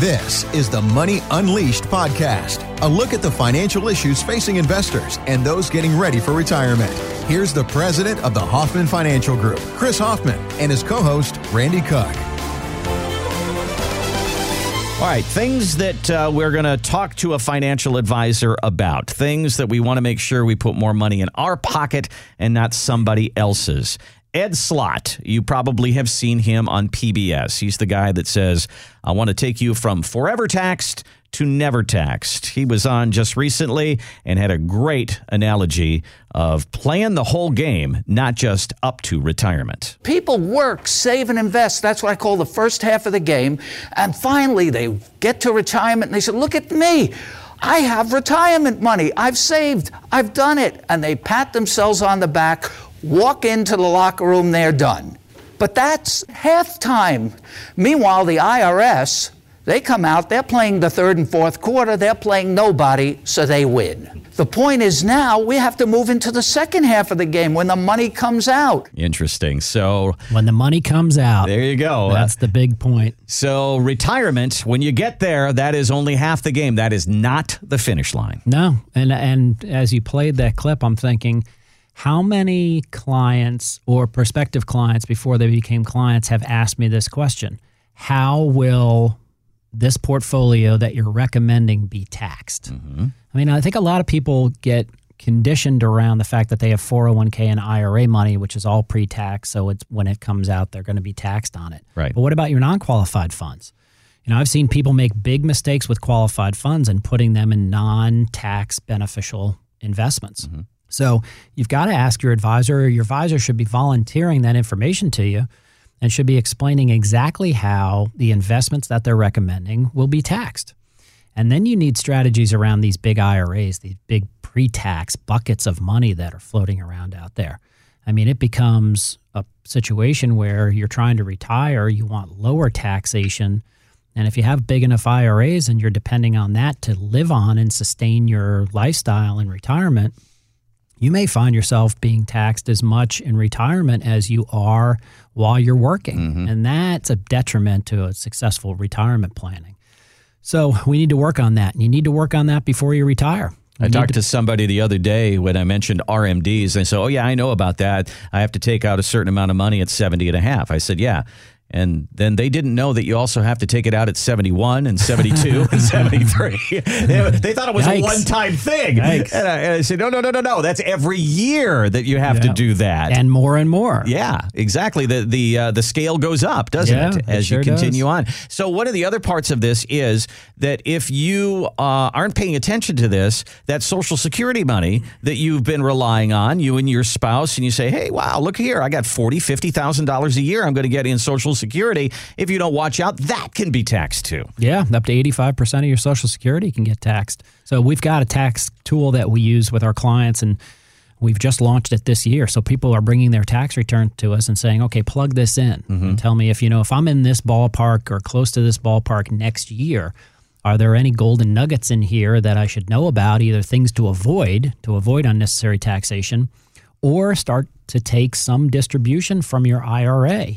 This is the Money Unleashed podcast, a look at the financial issues facing investors and those getting ready for retirement. Here's the president of the Hoffman Financial Group, Chris Hoffman, and his co host, Randy Cook. All right, things that uh, we're going to talk to a financial advisor about, things that we want to make sure we put more money in our pocket and not somebody else's. Ed Slott. you probably have seen him on PBS. He's the guy that says, I want to take you from forever taxed to never taxed. He was on just recently and had a great analogy of playing the whole game, not just up to retirement. People work, save, and invest. That's what I call the first half of the game. And finally, they get to retirement and they say, Look at me. I have retirement money. I've saved. I've done it. And they pat themselves on the back walk into the locker room, they're done. But that's halftime. Meanwhile, the IRS, they come out, they're playing the third and fourth quarter, they're playing nobody, so they win. The point is now we have to move into the second half of the game when the money comes out. Interesting. So when the money comes out, there you go. That's the big point. So retirement, when you get there, that is only half the game. That is not the finish line. No. And and as you played that clip, I'm thinking how many clients or prospective clients before they became clients have asked me this question? How will this portfolio that you're recommending be taxed? Mm-hmm. I mean, I think a lot of people get conditioned around the fact that they have 401k and IRA money, which is all pre-tax. So it's when it comes out, they're going to be taxed on it. Right. But what about your non-qualified funds? You know, I've seen people make big mistakes with qualified funds and putting them in non-tax beneficial investments. Mm-hmm. So you've got to ask your advisor, your advisor should be volunteering that information to you and should be explaining exactly how the investments that they're recommending will be taxed. And then you need strategies around these big IRAs, these big pre tax buckets of money that are floating around out there. I mean, it becomes a situation where you're trying to retire, you want lower taxation. And if you have big enough IRAs and you're depending on that to live on and sustain your lifestyle in retirement, you may find yourself being taxed as much in retirement as you are while you're working. Mm-hmm. And that's a detriment to a successful retirement planning. So we need to work on that. And you need to work on that before you retire. You I talked to, to, somebody the other day when I mentioned RMDs. And I said, Oh, yeah, I know about that. I have to take out a certain amount of money at 70 and a half. I said, Yeah. And then they didn't know that you also have to take it out at 71 and 72 and 73. They, they, thought it was Yikes. a one time thing. And I, and I, said, no, no, no, no, no. That's every year that you have to do that. And more and more. Yeah, exactly. The the uh, the scale goes up, doesn't yeah, it, as it sure you continue does. on. So, one of the other parts of this is that if you uh, aren't paying attention to this, that Social Security money that you've been relying on, you and your spouse, and you say, hey, wow, look here. I got $40,000, $50,000 a year I'm going to get in Social Security. If you don't watch out, that can be taxed too. Yeah, up to 85% of your Social Security can get taxed. So we've got a tax tool that we use with our clients and we've just launched it this year. So people are bringing their tax return to us and saying, okay, plug this in mm-hmm. and tell me if, you know, if I'm in this ballpark or close to this ballpark next year, are there any golden nuggets in here that I should know about, either things to avoid, to avoid unnecessary taxation, or start to take some distribution from your IRA?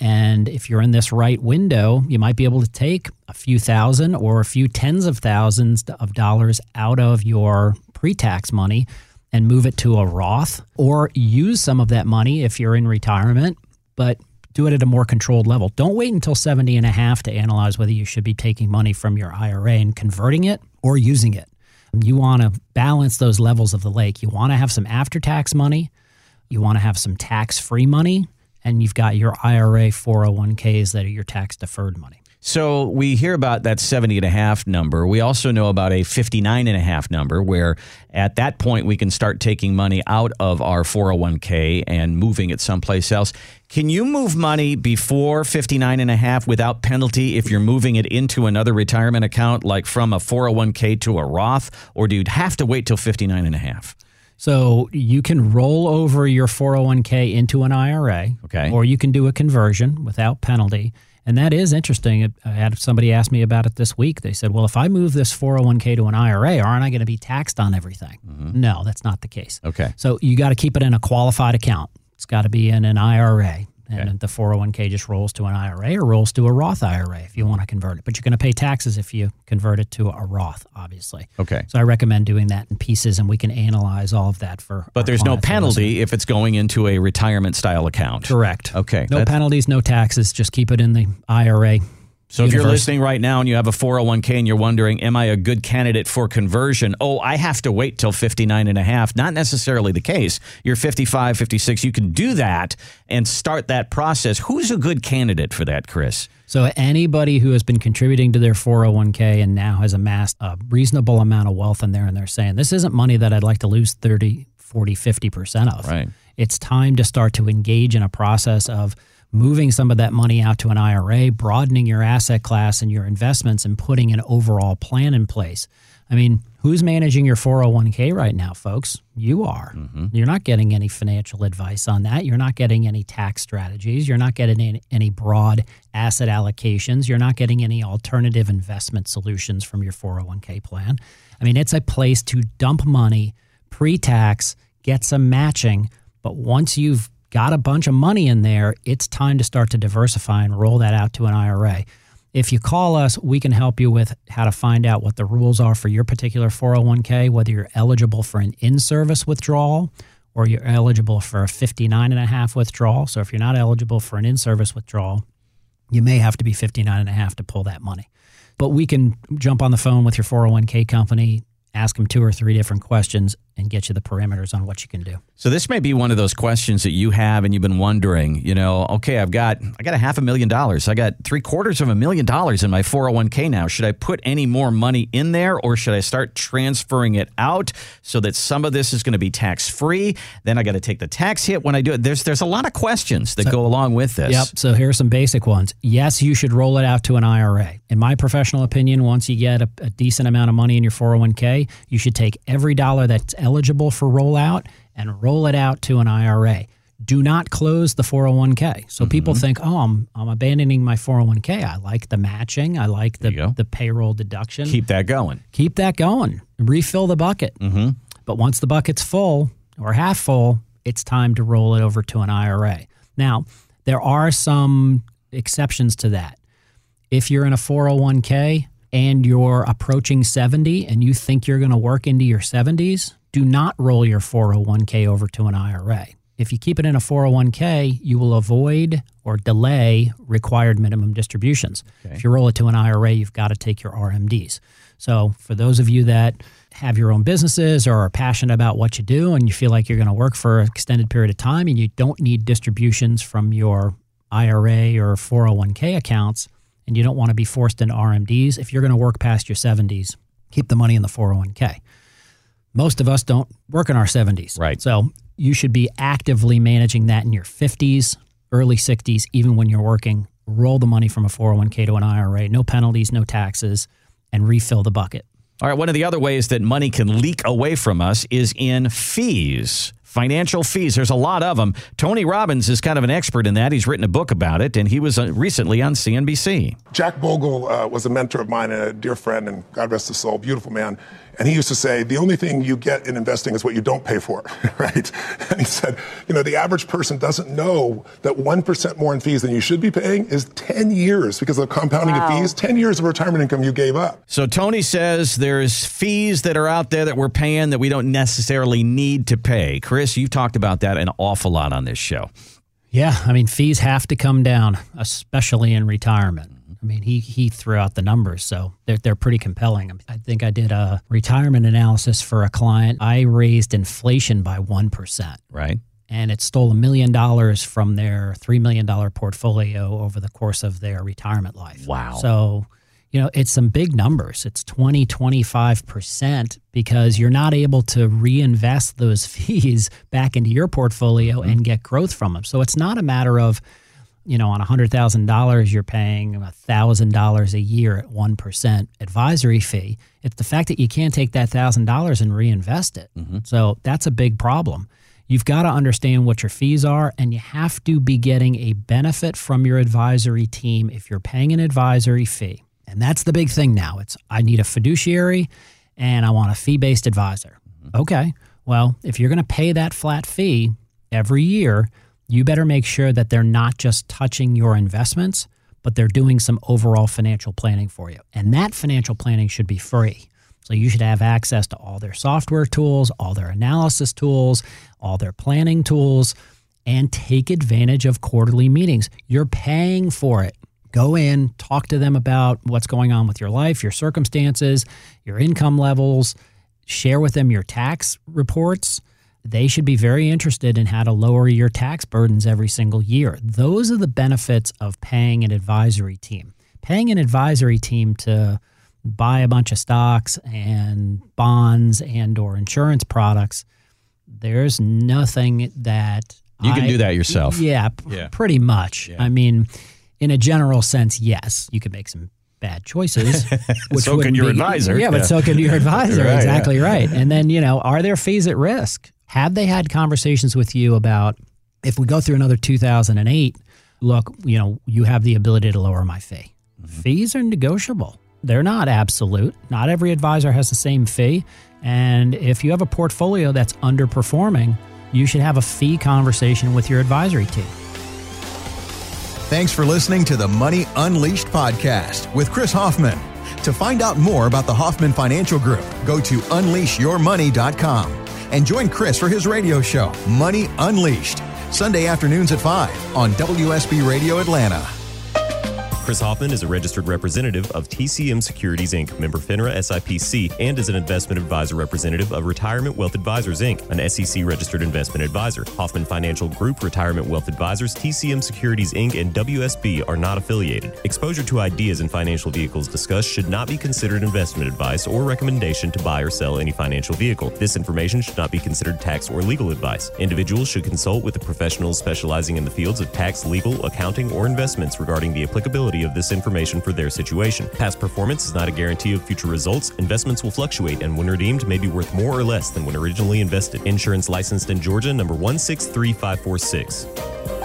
And if you're in this right window, you might be able to take a few thousand or a few tens of thousands of dollars out of your pre tax money and move it to a Roth or use some of that money if you're in retirement, but do it at a more controlled level. Don't wait until 70 and a half to analyze whether you should be taking money from your IRA and converting it or using it. You want to balance those levels of the lake. You want to have some after tax money, you want to have some tax free money and you've got your IRA 401ks that are your tax deferred money. So we hear about that 70 and a half number. We also know about a 59 and a half number where at that point we can start taking money out of our 401k and moving it someplace else. Can you move money before 59 and a half without penalty if you're moving it into another retirement account like from a 401k to a Roth or do you have to wait till 59 and a half? So you can roll over your 401k into an IRA, okay, or you can do a conversion without penalty. And that is interesting. I had somebody ask me about it this week. They said, "Well, if I move this 401k to an IRA, aren't I going to be taxed on everything?" Mm-hmm. No, that's not the case. Okay. So you got to keep it in a qualified account. It's got to be in an IRA. And the 401k just rolls to an IRA or rolls to a Roth IRA if you want to convert it. But you're going to pay taxes if you convert it to a Roth, obviously. Okay. So I recommend doing that in pieces and we can analyze all of that for. But there's no clients who listen. penalty if it's going into a retirement style account. Correct. Okay, No penalties, no taxes. Just keep it in the IRA. So if you're listening right now and you have a 401k and you're wondering, am I a good candidate for conversion? Oh, I have to wait till 59 and a half. Not necessarily the case. You're 55, 56. You can do that and start that process. Who's a good candidate for that, Chris? So anybody who has been contributing to their 401k and now has amassed a reasonable amount of wealth in there and they're saying, this isn't money that I'd like to lose 30, 40, 50% of. Right. It's time to start to engage in a process of moving some of that money out to an IRA, broadening your asset class and your investments and putting an overall plan in place. I mean, who's managing your 401k right now, folks? You are. Mm-hmm. You're not getting any financial advice on that. You're not getting any tax strategies. You're not getting any, any broad asset allocations. You're not getting any alternative investment solutions from your 401k plan. I mean, it's a place to dump money pre tax, get some matching. But once you've got a bunch of money in there, it's time to start to diversify and roll that out to an IRA. If you call us, we can help you with how to find out what the rules are for your particular 401k, whether you're eligible for an in service withdrawal or you're eligible for a 59 and a half withdrawal. So if you're not eligible for an in service withdrawal, you may have to be 59 and a half to pull that money. But we can jump on the phone with your 401k company, ask them two or three different questions, and get you the parameters on what you can do. So this may be one of those questions that you have and you've been wondering, you know, okay, I've got I got a half a million dollars. I got three quarters of a million dollars in my 401k now. Should I put any more money in there or should I start transferring it out so that some of this is going to be tax free? Then I got to take the tax hit when I do it. There's there's a lot of questions that go along with this. Yep. So here are some basic ones. Yes, you should roll it out to an IRA. In my professional opinion, once you get a, a decent amount of money in your 401k, you should take every dollar that's eligible for rollout and roll it out to an IRA. Do not close the 401k. So people think, oh, I'm, I'm abandoning my 401k. I like the matching. I like the, the payroll deduction. Keep that going. Keep that going. Refill the bucket. Mm-hmm. But once the bucket's full or half full, it's time to roll it over to an IRA. Now, there are some exceptions to that. If you're in a 401k and you're approaching 70 and you think you're going to work into your 70s, do not roll your 401k over to an IRA. If you keep it in a 401k, you will avoid or delay required minimum distributions. If you roll it to an IRA, you've got to take your RMDs. So, for those of you that have your own businesses or are passionate about what you do and you feel like you're going to work for an extended period of time and you don't need distributions from your IRA or 401k accounts and you don't want to be forced into RMDs, if you're going to work past your 70s, keep the money in the 401k. Most of us don't work in our 70s. Right. So you should be actively managing that in your 50s, early 60s, even when you're working. Roll the money from a 401k to an IRA, no penalties, no taxes, and refill the bucket. All right, one of the other ways that money can leak away from us is in fees. Financial fees. There's a lot of them. Tony Robbins is kind of an expert in that. He's written a book about it, and he was uh, recently on CNBC. Jack Bogle uh, was a mentor of mine and a dear friend, and God rest his soul, beautiful man. And he used to say, the only thing you get in investing is what you don't pay for, right? And he said, you know, the average person doesn't know that 1% more in fees than you should be paying is 10 years because of compounding of fees, 10 years of retirement income you gave up. So Tony says there's fees that are out there that we're paying that we don't necessarily need to pay. Chris, you've talked about that an awful lot on this show. Yeah, I mean fees have to come down, especially in retirement. I mean, he he threw out the numbers, so they're they're pretty compelling. I think I did a retirement analysis for a client. I raised inflation by one percent, Right? and it stole a million dollars from their three million dollar portfolio over the course of their retirement life. Wow. So, you know, it's some big numbers. It's 20, 25% because you're not able to reinvest those fees back into your portfolio mm-hmm. and get growth from them. So it's not a matter of, you know, on $100,000, you're paying $1,000 a year at 1% advisory fee. It's the fact that you can't take that $1,000 and reinvest it. Mm-hmm. So that's a big problem. You've got to understand what your fees are, and you have to be getting a benefit from your advisory team if you're paying an advisory fee. And that's the big thing now. It's I need a fiduciary and I want a fee-based advisor. Mm-hmm. Okay. Well, if you're going to pay that flat fee every year, you better make sure that they're not just touching your investments, but they're doing some overall financial planning for you. And that financial planning should be free. So you should have access to all their software tools, all their analysis tools, all their planning tools, and take advantage of quarterly meetings. You're paying for it. Go in, talk to them about what's going on with your life, your circumstances, your income levels, share with them your tax reports. They should be very interested in how to lower your tax burdens every single year. Those are the benefits of paying an advisory team. Paying an advisory team to buy a bunch of stocks and bonds and or insurance products, there's nothing that You can I- do that yourself. Yeah, Yeah. pretty much. I mean, in a general sense, yes, you could make some bad choices. which So can your be- advisor. Yeah, but Yeah. so can your advisor. Right, exactly right. And then, you know, are there fees at risk? Have they had conversations with you about if we go through another 2008, look, you know, you have the ability to lower my fee. Mm-hmm. Fees are negotiable. They're not absolute. Not every advisor has the same fee. And if you have a portfolio that's underperforming, you should have a fee conversation with your advisory team. Thanks for listening to the Money Unleashed podcast with Chris Hoffman. To find out more about the Hoffman Financial Group, go to unleashyourmoney.com and join Chris for his radio show, Money Unleashed, Sunday afternoons at 5 on WSB Radio Atlanta. Chris Hoffman is a registered representative of TCM Securities Inc., member FINRA SIPC, and is an investment advisor representative of Retirement Wealth Advisors Inc., an SEC registered investment advisor. Hoffman Financial Group, Retirement Wealth Advisors, TCM Securities Inc., and WSB are not affiliated. Exposure to ideas and financial vehicles discussed should not be considered investment advice or recommendation to buy or sell any financial vehicle. This information should not be considered tax or legal advice. Individuals should consult with the professionals specializing in the fields of tax, legal, accounting, or investments regarding the applicability of this information for their situation. Past performance is not a guarantee of future results. Investments will fluctuate and when redeemed may be worth more or less than when originally invested. Insurance licensed in Georgia number 163546.